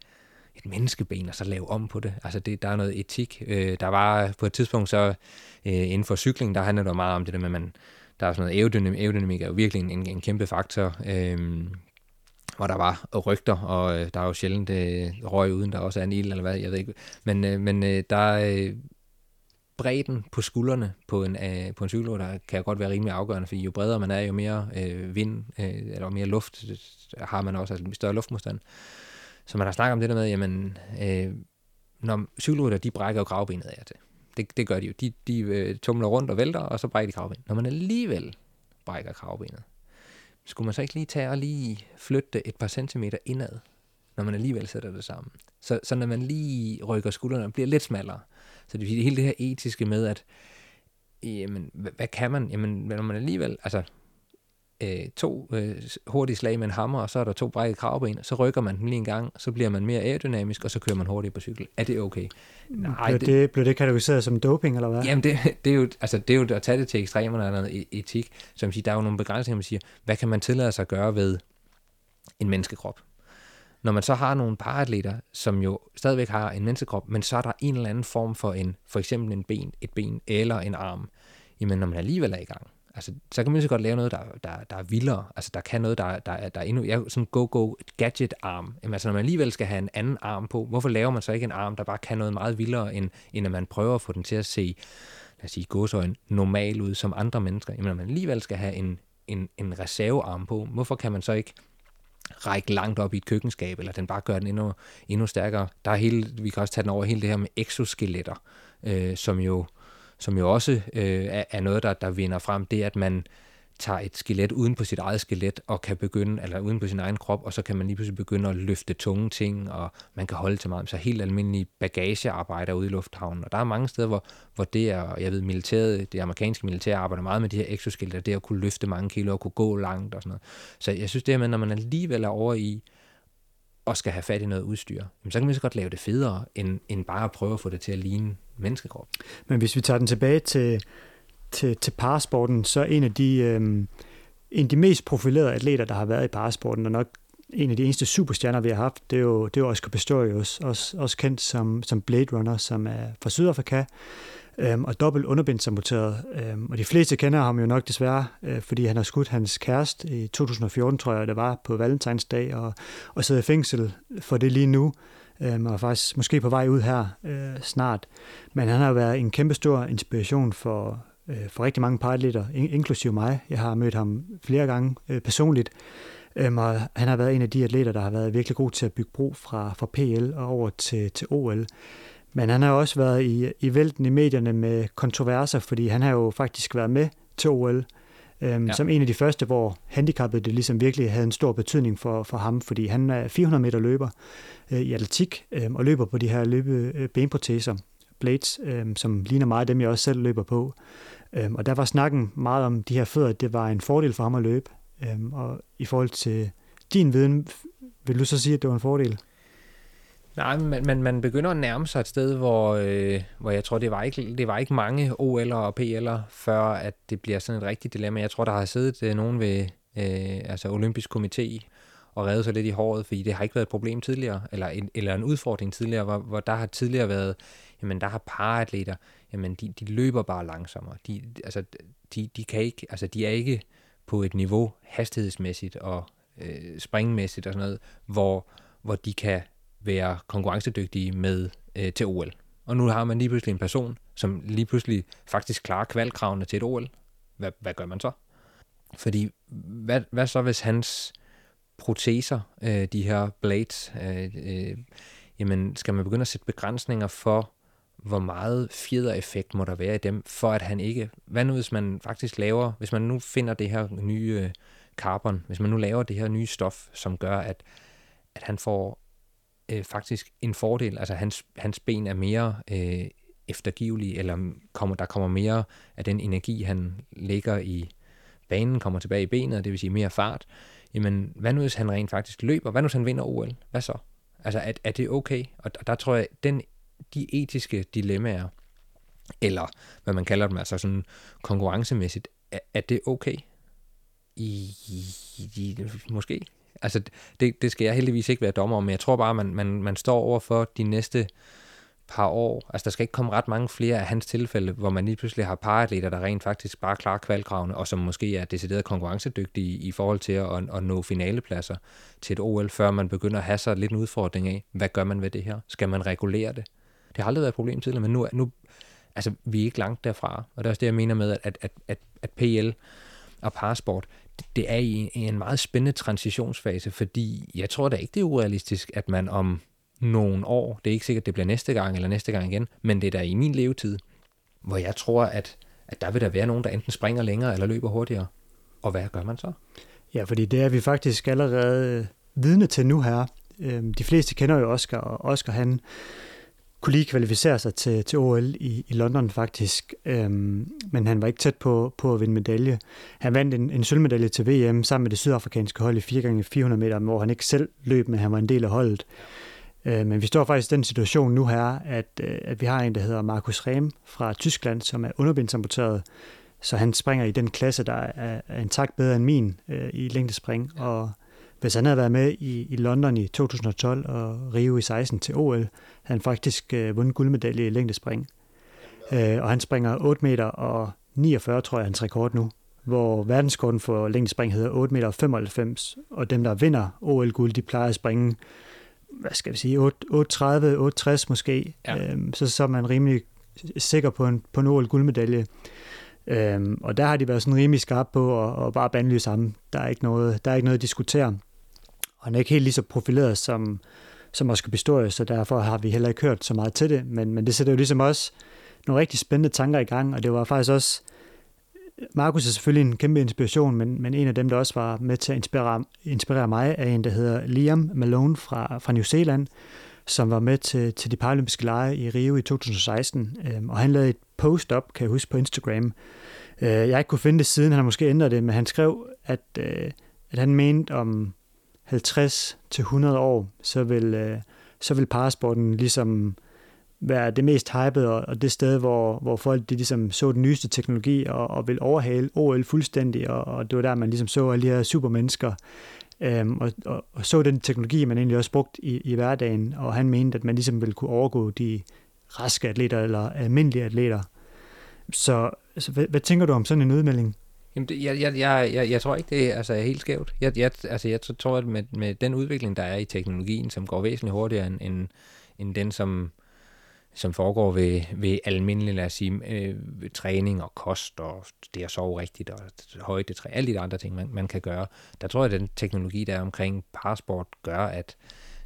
et menneskeben og så lave om på det. Altså det, der er noget etik. Øh, der var på et tidspunkt så øh, inden for cykling, der handlede det meget om det der med, at man, der er sådan noget aerodynamik, aerodynamik er jo virkelig en, en kæmpe faktor. Øh, hvor der var rygter, og øh, der er jo sjældent øh, røg uden, der også er en ild, eller hvad, jeg ved ikke. Men, øh, men øh, der er øh, bredden på skuldrene på en, øh, på en cykel, der kan godt være rimelig afgørende, fordi jo bredere man er, jo mere øh, vind, øh, eller mere luft øh, har man også, altså større luftmodstand. Så man har snakket om det der med, jamen, øh, når cykelrytter, de brækker jo gravbenet af til. Det, det gør de jo. De, de øh, tumler rundt og vælter, og så brækker de kravbenet. Når man alligevel brækker kravbenet, skulle man så ikke lige tage og lige flytte et par centimeter indad, når man alligevel sætter det sammen. Så, så når man lige rykker skuldrene, bliver lidt smallere. Så det er hele det her etiske med, at jamen, hvad, hvad kan man? Jamen, når man alligevel, altså øh, to øh, hurtige slag med en hammer, og så er der to brækket kravben, så rykker man dem lige en gang, så bliver man mere aerodynamisk, og så kører man hurtigt på cykel. Er det okay? Nej, blev, det, det, blev det kategoriseret som doping, eller hvad? Jamen, det, det, er jo, altså, det er jo at tage det til ekstremerne eller noget e- etik, som siger, der er jo nogle begrænsninger, man siger, hvad kan man tillade sig at gøre ved en menneskekrop? Når man så har nogle paratleter, som jo stadigvæk har en menneskekrop, men så er der en eller anden form for en, for eksempel en ben, et ben eller en arm, jamen når man alligevel er i gang, altså, så kan man så godt lave noget, der, der, der er vildere. Altså, der kan noget, der, der, der er endnu... Jeg sådan go-go gadget-arm. Jamen, altså, når man alligevel skal have en anden arm på, hvorfor laver man så ikke en arm, der bare kan noget meget vildere, end, end at man prøver at få den til at se, lad os sige, gåsøjen normal ud som andre mennesker? Jamen, når man alligevel skal have en, en, en reservearm på, hvorfor kan man så ikke række langt op i et køkkenskab, eller den bare gør den endnu, endnu stærkere. Der er hele, vi kan også tage den over hele det her med exoskeletter, øh, som jo som jo også øh, er, er noget, der, der vinder frem, det er, at man tager et skelet uden på sit eget skelet og kan begynde, eller uden på sin egen krop, og så kan man lige pludselig begynde at løfte tunge ting, og man kan holde til meget. Så helt almindelige bagagearbejder ude i lufthavnen. Og der er mange steder, hvor, hvor det er, jeg ved, militæret, det amerikanske militær arbejder meget med de her exoskeletter, det at kunne løfte mange kilo og kunne gå langt og sådan noget. Så jeg synes det her med, når man alligevel er over i, og skal have fat i noget udstyr, så kan man så godt lave det federe, end, end bare at prøve at få det til at ligne menneskekrop. Men hvis vi tager den tilbage til, til, til parasporten, så en af de, Øh en af de mest profilerede atleter, der har været i parasporten, og nok en af de eneste superstjerner, vi har haft, det er jo, det er jo Oscar Pistorius, også, også kendt som, som Blade Runner, som er fra Sydafrika, øhm, og dobbelt underbindsamputeret. Øhm, og de fleste kender ham jo nok desværre, øh, fordi han har skudt hans kæreste i 2014, tror jeg, det var på Valentinsdag, og, og sidder i fængsel for det lige nu øh, og er faktisk måske på vej ud her øh, snart. Men han har været en kæmpe stor inspiration for, øh, for rigtig mange paratleter, in- inklusive mig. Jeg har mødt ham flere gange øh, personligt, Øhm, og han har været en af de atleter, der har været virkelig god til at bygge bro fra, fra PL og over til, til OL. Men han har også været i, i vælten i medierne med kontroverser, fordi han har jo faktisk været med til OL, øhm, ja. som en af de første, hvor handicappet det ligesom virkelig havde en stor betydning for, for ham, fordi han er 400 meter løber øh, i atletik øh, og løber på de her løbe øh, benproteser, blades, øh, som ligner meget dem, jeg også selv løber på. Øh, og der var snakken meget om de her fødder, at det var en fordel for ham at løbe. Øh, og i forhold til din viden, vil du så sige, at det var en fordel? Nej, men man, man begynder at nærme sig et sted, hvor, øh, hvor jeg tror, det var, ikke, det var ikke mange OL'er og PL'er, før at det bliver sådan et rigtigt dilemma. Jeg tror, der har siddet øh, nogen ved øh, altså Olympisk Komité og reddet sig lidt i håret, fordi det har ikke været et problem tidligere, eller en, eller en udfordring tidligere, hvor, hvor der har tidligere været, jamen der har paratleter, jamen de, de løber bare langsommere. De, altså, de, de kan ikke, altså de er ikke på et niveau hastighedsmæssigt og øh, springmæssigt og sådan noget, hvor, hvor de kan være konkurrencedygtige med øh, til OL. Og nu har man lige pludselig en person, som lige pludselig faktisk klarer kvalkravene til et OL. Hvad, hvad gør man så? Fordi hvad, hvad så, hvis hans proteser, øh, de her blades, øh, øh, jamen skal man begynde at sætte begrænsninger for, hvor meget fjedereffekt må der være i dem, for at han ikke... Hvad nu, hvis man faktisk laver... Hvis man nu finder det her nye øh, carbon, hvis man nu laver det her nye stof, som gør, at, at han får øh, faktisk en fordel, altså hans, hans ben er mere øh, eftergivelige, eller kommer, der kommer mere af den energi, han lægger i banen, kommer tilbage i benet, det vil sige mere fart, jamen hvad nu hvis han rent faktisk løber? Hvad nu hvis han vinder OL? Hvad så? Altså er, er det okay? Og der tror jeg, den de etiske dilemmaer, eller hvad man kalder dem, altså sådan konkurrencemæssigt, er, er det okay? I, i, måske. Altså, det, det skal jeg heldigvis ikke være dommer om, men jeg tror bare, man, man, man står over for de næste par år. Altså, der skal ikke komme ret mange flere af hans tilfælde, hvor man lige pludselig har paratleter, der rent faktisk bare klarer kvalkravene, og som måske er decideret konkurrencedygtige i forhold til at, at, at nå finalepladser til et OL, før man begynder at have sig lidt en udfordring af, hvad gør man ved det her? Skal man regulere det? Det har aldrig været et problem tidligere, men nu, nu altså, vi er ikke langt derfra. Og det er også det, jeg mener med, at, at, at, at PL og Parasport, det er i en meget spændende transitionsfase, fordi jeg tror da ikke, det er urealistisk, at man om nogle år, det er ikke sikkert, det bliver næste gang eller næste gang igen, men det er der i min levetid, hvor jeg tror, at, at der vil der være nogen, der enten springer længere eller løber hurtigere. Og hvad gør man så? Ja, fordi det er vi faktisk allerede vidne til nu her. Øhm, de fleste kender jo Oscar, og Oscar han kunne lige kvalificere sig til, til OL i, i London faktisk, øhm, men han var ikke tæt på, på at vinde medalje. Han vandt en, en sølvmedalje til VM sammen med det sydafrikanske hold i 4x400 meter, hvor han ikke selv løb, men han var en del af holdet. Øh, men vi står faktisk i den situation nu her, at, øh, at vi har en, der hedder Markus Rehm fra Tyskland, som er underbindsamputeret, så han springer i den klasse, der er, er en takt bedre end min øh, i længdespring, og hvis han havde været med i, i London i 2012 og Rio i 16 til OL, havde han faktisk øh, vundet guldmedalje i længdespring. Øh, og han springer 8 meter og 49, tror jeg, hans rekord nu, hvor verdenskorten for længdespring hedder 8 meter og 95, og dem, der vinder OL-guld, de plejer at springe, hvad skal vi sige, 830, 860 måske, ja. øhm, så, så er man rimelig sikker på en, på en OL-guldmedalje. Øhm, og der har de været sådan rimelig skarpe på at, at bare bandlyse sammen. Der er ikke noget, der er ikke noget at diskutere. Og han er ikke helt lige så profileret som, som Oscar Pistorius, så derfor har vi heller ikke hørt så meget til det. Men, men det sætter jo ligesom også nogle rigtig spændende tanker i gang, og det var faktisk også... Markus er selvfølgelig en kæmpe inspiration, men, men en af dem, der også var med til at inspirere, inspirere mig, er en, der hedder Liam Malone fra, fra New Zealand, som var med til, til de paralympiske lege i Rio i 2016. Øhm, og han lavede et post op, kan jeg huske, på Instagram. Øh, jeg ikke kunne finde det siden, han har måske ændret det, men han skrev, at, øh, at han mente om 50 til 100 år, så vil, øh, så vil parasporten ligesom være det mest hypede, og, og det sted, hvor, hvor folk de ligesom så den nyeste teknologi og, og vil overhale OL fuldstændig, og, og det var der, man ligesom så alle de her supermennesker, øhm, og, og, og så den teknologi, man egentlig også brugt i, i hverdagen, og han mente, at man ligesom ville kunne overgå de raske atleter eller almindelige atleter. Så, så hvad, hvad tænker du om sådan en udmelding? Jamen, det, jeg, jeg, jeg, jeg, jeg tror ikke, det er, altså, er helt skævt. Jeg, jeg, altså, jeg tror, at med, med den udvikling, der er i teknologien, som går væsentligt hurtigere end, end, end den, som, som foregår ved, ved almindelig, lad os sige, øh, træning og kost og det at sove rigtigt og højdetræ, alle de andre ting, man, man kan gøre. Der tror jeg, at den teknologi, der er omkring parasport, gør, at,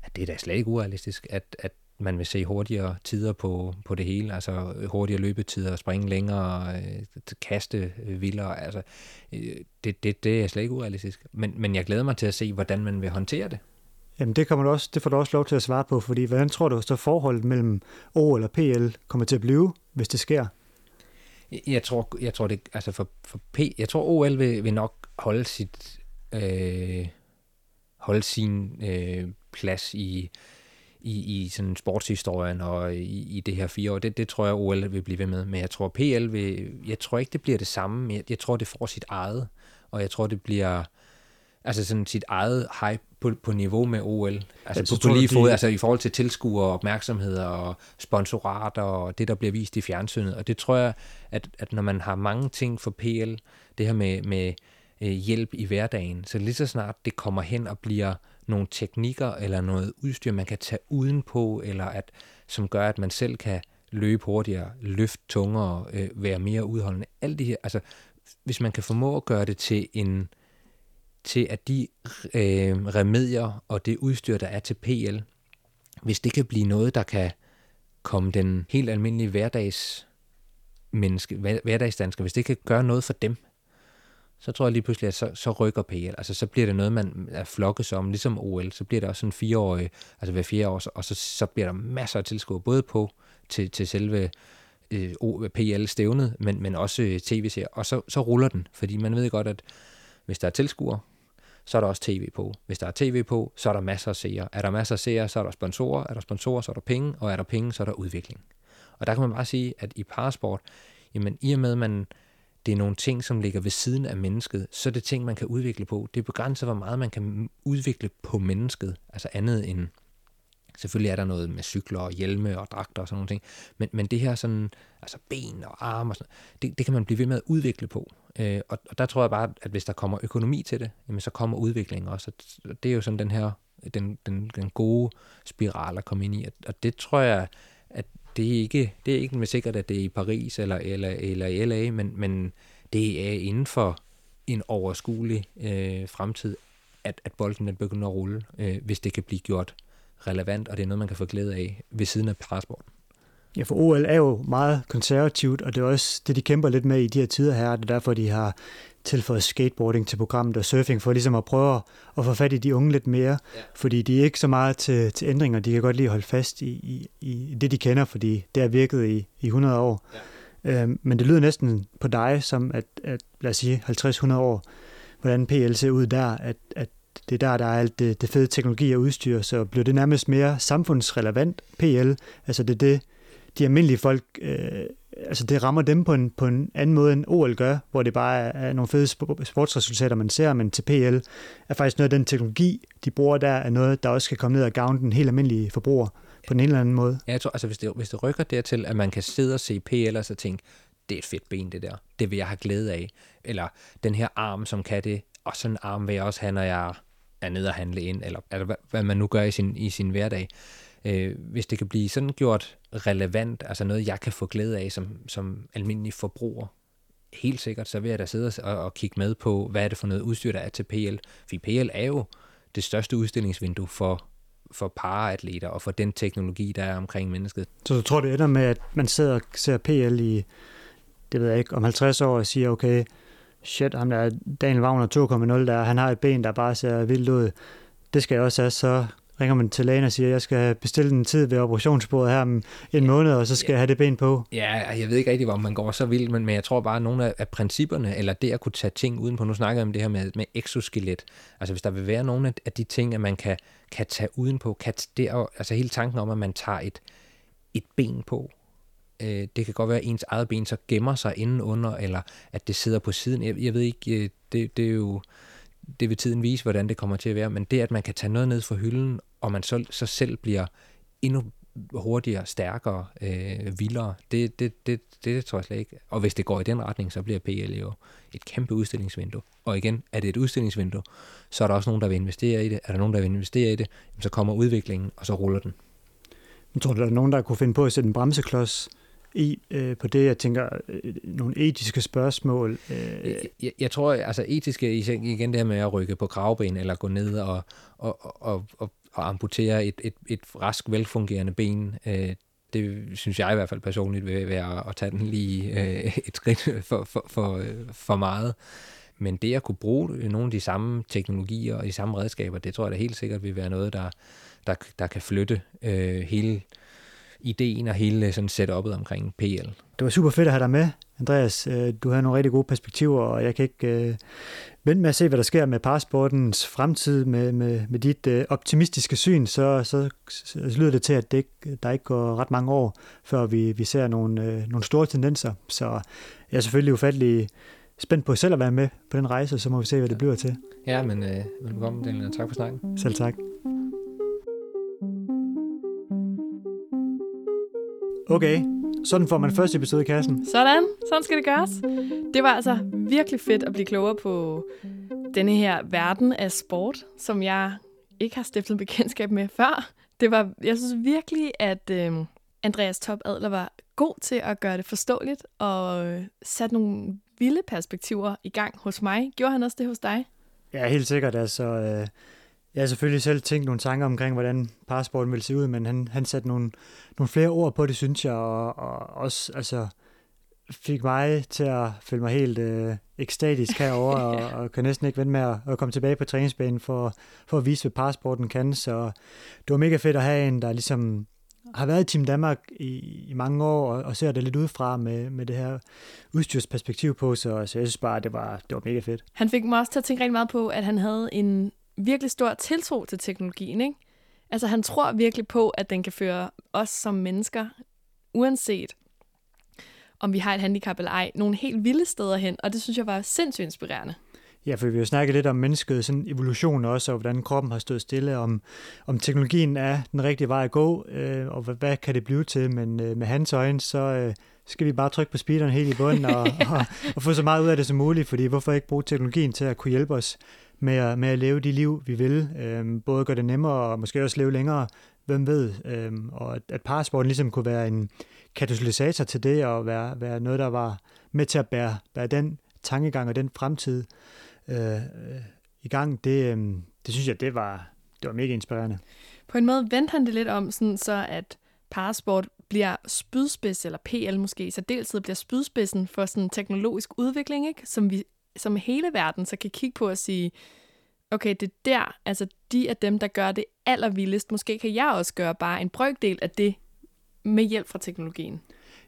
at det er da slet ikke urealistisk, at, at man vil se hurtigere tider på, på det hele, altså hurtigere løbetider, springe længere, øh, kaste øh, vildere, altså øh, det, det, det er slet ikke urealistisk. Men, men jeg glæder mig til at se, hvordan man vil håndtere det. Jamen det, kommer du også, det får du også lov til at svare på, fordi hvordan tror du så forholdet mellem O eller PL kommer til at blive, hvis det sker? Jeg tror, jeg tror det, altså for, for P, jeg tror OL vil, vil nok holde sit, øh, holde sin øh, plads i, i, i sådan sportshistorien og i, i det her fire år. Det, det tror jeg, OL vil blive ved med. Men jeg tror, PL vil, jeg tror ikke, det bliver det samme. Jeg, jeg tror, det får sit eget, og jeg tror, det bliver altså sådan sit eget hype på, på niveau med OL. Altså ja, på, på lige fod, de... altså i forhold til tilskuere, opmærksomheder og sponsorater og det, der bliver vist i fjernsynet. Og det tror jeg, at, at når man har mange ting for PL, det her med, med øh, hjælp i hverdagen, så lige så snart det kommer hen og bliver nogle teknikker eller noget udstyr, man kan tage udenpå, eller at, som gør, at man selv kan løbe hurtigere, løfte tungere, øh, være mere udholdende. Alt det her, altså hvis man kan formå at gøre det til en, til, at de øh, remedier og det udstyr, der er til PL, hvis det kan blive noget, der kan komme den helt almindelige hverdags menneske, hverdagsdansker, hvis det kan gøre noget for dem, så tror jeg lige pludselig, at så, så rykker PL. Altså så bliver det noget, man er flokkes om, ligesom OL. Så bliver det også sådan fireårig, altså hver fire år, og så, så bliver der masser af tilskuere, både på til, til selve øh, PL-stævnet, men, men også øh, tv-serier. Og så, så ruller den, fordi man ved godt, at hvis der er tilskuere, så er der også tv på. Hvis der er tv på, så er der masser af seere. Er der masser af seere, så er der sponsorer. Er der sponsorer, så er der penge. Og er der penge, så er der udvikling. Og der kan man bare sige, at i parasport, jamen i og med, at man, det er nogle ting, som ligger ved siden af mennesket, så er det ting, man kan udvikle på. Det begrænser, hvor meget man kan udvikle på mennesket. Altså andet end, selvfølgelig er der noget med cykler og hjelme og dragter og sådan nogle ting, men, men det her sådan, altså ben og arme og sådan det, det kan man blive ved med at udvikle på. Øh, og, og der tror jeg bare, at hvis der kommer økonomi til det, jamen så kommer udvikling også. Og det er jo sådan den her, den, den, den gode spiral at komme ind i. Og det tror jeg, at det er ikke, det er ikke med sikkert, at det er i Paris eller, eller, eller i LA, men, men det er inden for en overskuelig øh, fremtid, at, at bolden den begynder at rulle, øh, hvis det kan blive gjort relevant, og det er noget, man kan få glæde af ved siden af parasporten. Ja, for OL er jo meget konservativt, og det er også det, de kæmper lidt med i de her tider her. Det er derfor, de har tilføjet skateboarding til programmet og surfing, for ligesom at prøve at få fat i de unge lidt mere. Ja. Fordi de er ikke så meget til, til ændringer. De kan godt lide at holde fast i, i, i det, de kender, fordi det har virket i, i 100 år. Ja. Øhm, men det lyder næsten på dig som, at, at lad os sige 50-100 år, hvordan PL ser ud der, at, at det er der, der er alt det, det fede teknologi og udstyr, så bliver det nærmest mere samfundsrelevant PL. Altså det er det, de almindelige folk, øh, altså det rammer dem på en, på en anden måde end OL gør, hvor det bare er, er nogle fede sportsresultater, man ser, men til PL er faktisk noget af den teknologi, de bruger der, er noget, der også skal komme ned og gavne den helt almindelige forbruger på en eller anden måde. Ja, jeg tror, altså hvis det, hvis det rykker dertil, at man kan sidde og se PL og så tænke, det er et fedt ben det der, det vil jeg have glæde af, eller den her arm, som kan det, og sådan en arm vil jeg også have, når jeg er nede og handle ind, eller, altså, hvad, hvad man nu gør i sin, i sin hverdag. Øh, hvis det kan blive sådan gjort relevant, altså noget, jeg kan få glæde af som, som almindelig forbruger, helt sikkert, så vil jeg da sidde og, og kigge med på, hvad er det for noget udstyr, der er til PL. For PL er jo det største udstillingsvindue for, for paraatleter og for den teknologi, der er omkring mennesket. Så du tror, det ender med, at man sidder og ser PL i, det ved jeg ikke, om 50 år og siger, okay, shit, ham der Daniel Wagner 2.0, der, han har et ben, der bare ser vildt ud. Det skal jeg også have, så ringer man til lægen og siger, at jeg skal bestille en tid ved operationsbordet her om en måned, og så skal ja. jeg have det ben på. Ja, jeg ved ikke rigtig, hvor man går så vildt, men, men jeg tror bare, at nogle af, af principperne, eller det at kunne tage ting udenpå, nu snakker jeg om det her med, med exoskelet, altså hvis der vil være nogle af de ting, at man kan, kan tage udenpå, kan der, altså hele tanken om, at man tager et, et ben på, øh, det kan godt være, at ens eget ben så gemmer sig indenunder, eller at det sidder på siden. Jeg, jeg ved ikke, øh, det, det er jo det vil tiden vise, hvordan det kommer til at være, men det, at man kan tage noget ned fra hylden, og man så, så selv bliver endnu hurtigere, stærkere, øh, vildere, det, det, det, det tror jeg slet ikke. Og hvis det går i den retning, så bliver PL jo et kæmpe udstillingsvindue. Og igen, er det et udstillingsvindue, så er der også nogen, der vil investere i det. Er der nogen, der vil investere i det, så kommer udviklingen, og så ruller den. Jeg tror, der er nogen, der kunne finde på at sætte en bremseklods i øh, på det, jeg tænker, øh, nogle etiske spørgsmål? Øh. Jeg, jeg tror, altså etiske, igen det her med at rykke på kravben, eller gå ned og, og, og, og, og amputere et, et, et rask, velfungerende ben, øh, det synes jeg i hvert fald personligt vil være at tage den lige øh, et skridt for, for, for, øh, for meget. Men det at kunne bruge nogle af de samme teknologier og de samme redskaber, det tror jeg da helt sikkert vil være noget, der, der, der kan flytte øh, hele ideen og hele sådan setup'et omkring PL. Det var super fedt at have dig med, Andreas. Øh, du har nogle rigtig gode perspektiver, og jeg kan ikke øh, vente med at se, hvad der sker med parasportens fremtid med, med, med dit øh, optimistiske syn, så, så, så lyder det til, at det ikke, der ikke går ret mange år, før vi, vi ser nogle, øh, nogle store tendenser. Så jeg er selvfølgelig ufattelig spændt på selv at være med på den rejse, så må vi se, hvad det bliver til. Ja, men øh, velkommen, Daniel. Tak for snakken. Selv tak. Okay, sådan får man første episode i kassen. Sådan, sådan skal det gøres. Det var altså virkelig fedt at blive klogere på denne her verden af sport, som jeg ikke har stiftet bekendtskab med før. Det var, jeg synes virkelig, at øh, Andreas Top Adler var god til at gøre det forståeligt og øh, sætte nogle vilde perspektiver i gang hos mig. Gjorde han også det hos dig? Ja, helt sikkert. Altså, øh, jeg har selvfølgelig selv tænkt nogle tanker omkring, hvordan passporten ville se ud, men han, han satte nogle, nogle flere ord på det, synes jeg, og, og også altså, fik mig til at føle mig helt øh, ekstatisk herover ja. og, og kan næsten ikke vente med at, at komme tilbage på træningsbanen for, for at vise, hvad passporten kan. Så det var mega fedt at have en, der ligesom har været i Team Danmark i, i mange år, og, og ser det lidt udefra med, med det her udstyrsperspektiv på, så, så jeg synes bare, det var, det var mega fedt. Han fik mig også til at tænke rigtig meget på, at han havde en virkelig stor tiltro til teknologien, ikke? Altså han tror virkelig på, at den kan føre os som mennesker, uanset om vi har et handicap eller ej, nogle helt vilde steder hen, og det synes jeg var sindssygt inspirerende. Ja, for vi har snakket lidt om mennesket, sådan evolution også, og hvordan kroppen har stået stille, om, om teknologien er den rigtige vej at gå, øh, og hvad, hvad kan det blive til, men øh, med hans øjne, så øh, skal vi bare trykke på speederen helt i bunden, og, og, og få så meget ud af det som muligt, fordi hvorfor ikke bruge teknologien til at kunne hjælpe os med at, med at leve de liv, vi vil, Øhm, både gøre det nemmere, og måske også leve længere, hvem ved, Øhm, og at, at passporten ligesom kunne være en katalysator til det, og være, være noget, der var med til at bære, bære den tankegang og den fremtid, øh, øh i gang, det, øh, det synes jeg, det var, det var mega inspirerende. På en måde vendte han det lidt om, sådan så at parasport bliver spydspids, eller PL måske, så deltid bliver spydspidsen for sådan teknologisk udvikling, ikke? Som, vi, som hele verden så kan kigge på og sige, okay, det er der, altså de er dem, der gør det allervildest. Måske kan jeg også gøre bare en brøkdel af det med hjælp fra teknologien.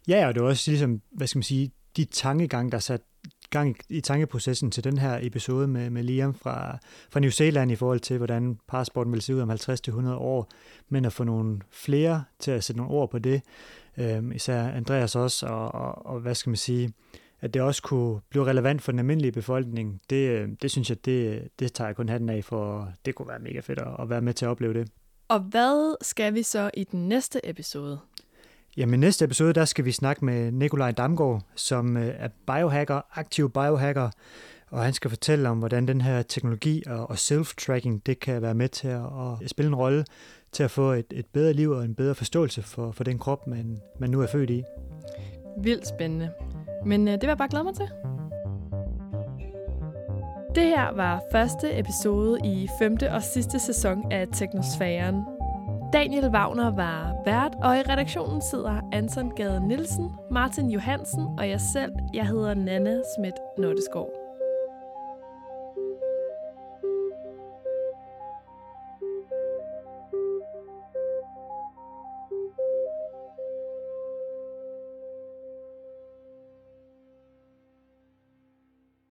Ja, og det er også ligesom, hvad skal man sige, de tankegang, der sat gang i, tankeprocessen til den her episode med, med Liam fra, fra New Zealand i forhold til, hvordan passporten vil se ud om 50-100 år, men at få nogle flere til at sætte nogle ord på det, øhm, især Andreas også, og, og, og hvad skal man sige, at det også kunne blive relevant for den almindelige befolkning, det, øh, det synes jeg, det, det tager jeg kun hatten af, for det kunne være mega fedt at, at være med til at opleve det. Og hvad skal vi så i den næste episode? Jamen, i næste episode, der skal vi snakke med Nikolaj Damgaard, som øh, er biohacker, aktiv biohacker, og han skal fortælle om, hvordan den her teknologi og self-tracking, det kan være med til at, spille en rolle til at få et, et bedre liv og en bedre forståelse for, for den krop, man, man nu er født i. Vildt spændende. Men øh, det vil jeg bare glæde mig til. Det her var første episode i femte og sidste sæson af Teknosfæren, Daniel Wagner var vært, og i redaktionen sidder Anton Gade Nielsen, Martin Johansen og jeg selv. Jeg hedder Nanne Schmidt Notteskov.